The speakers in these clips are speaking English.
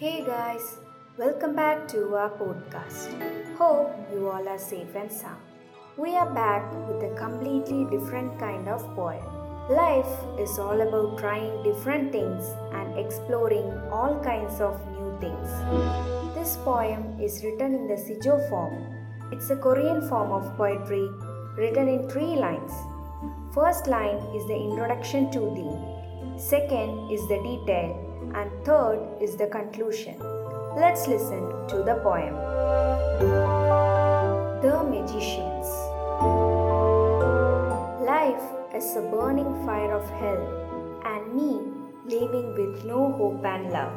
Hey guys, welcome back to our podcast. Hope you all are safe and sound. We are back with a completely different kind of poem. Life is all about trying different things and exploring all kinds of new things. This poem is written in the Sijo form. It's a Korean form of poetry written in three lines. First line is the introduction to thee, second is the detail, and third is the conclusion. Let's listen to the poem. The Magicians Life is a burning fire of hell, and me living with no hope and love.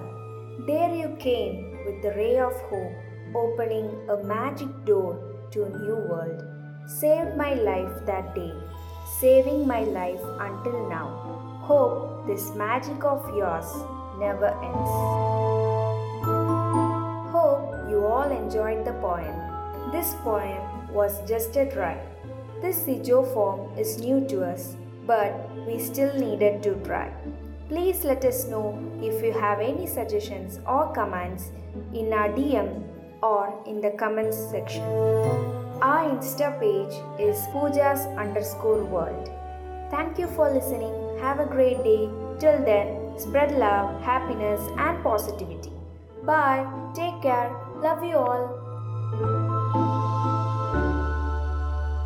There you came with the ray of hope, opening a magic door to a new world. Saved my life that day, saving my life until now. Hope this magic of yours never ends. Hope you all enjoyed the poem. This poem was just a try. This Sijo form is new to us, but we still needed to try. Please let us know if you have any suggestions or comments in our DM or in the comments section. Our Insta page is poojaas underscore world. Thank you for listening. Have a great day. Till then, spread love, happiness, and positivity. Bye. Take care. Love you all.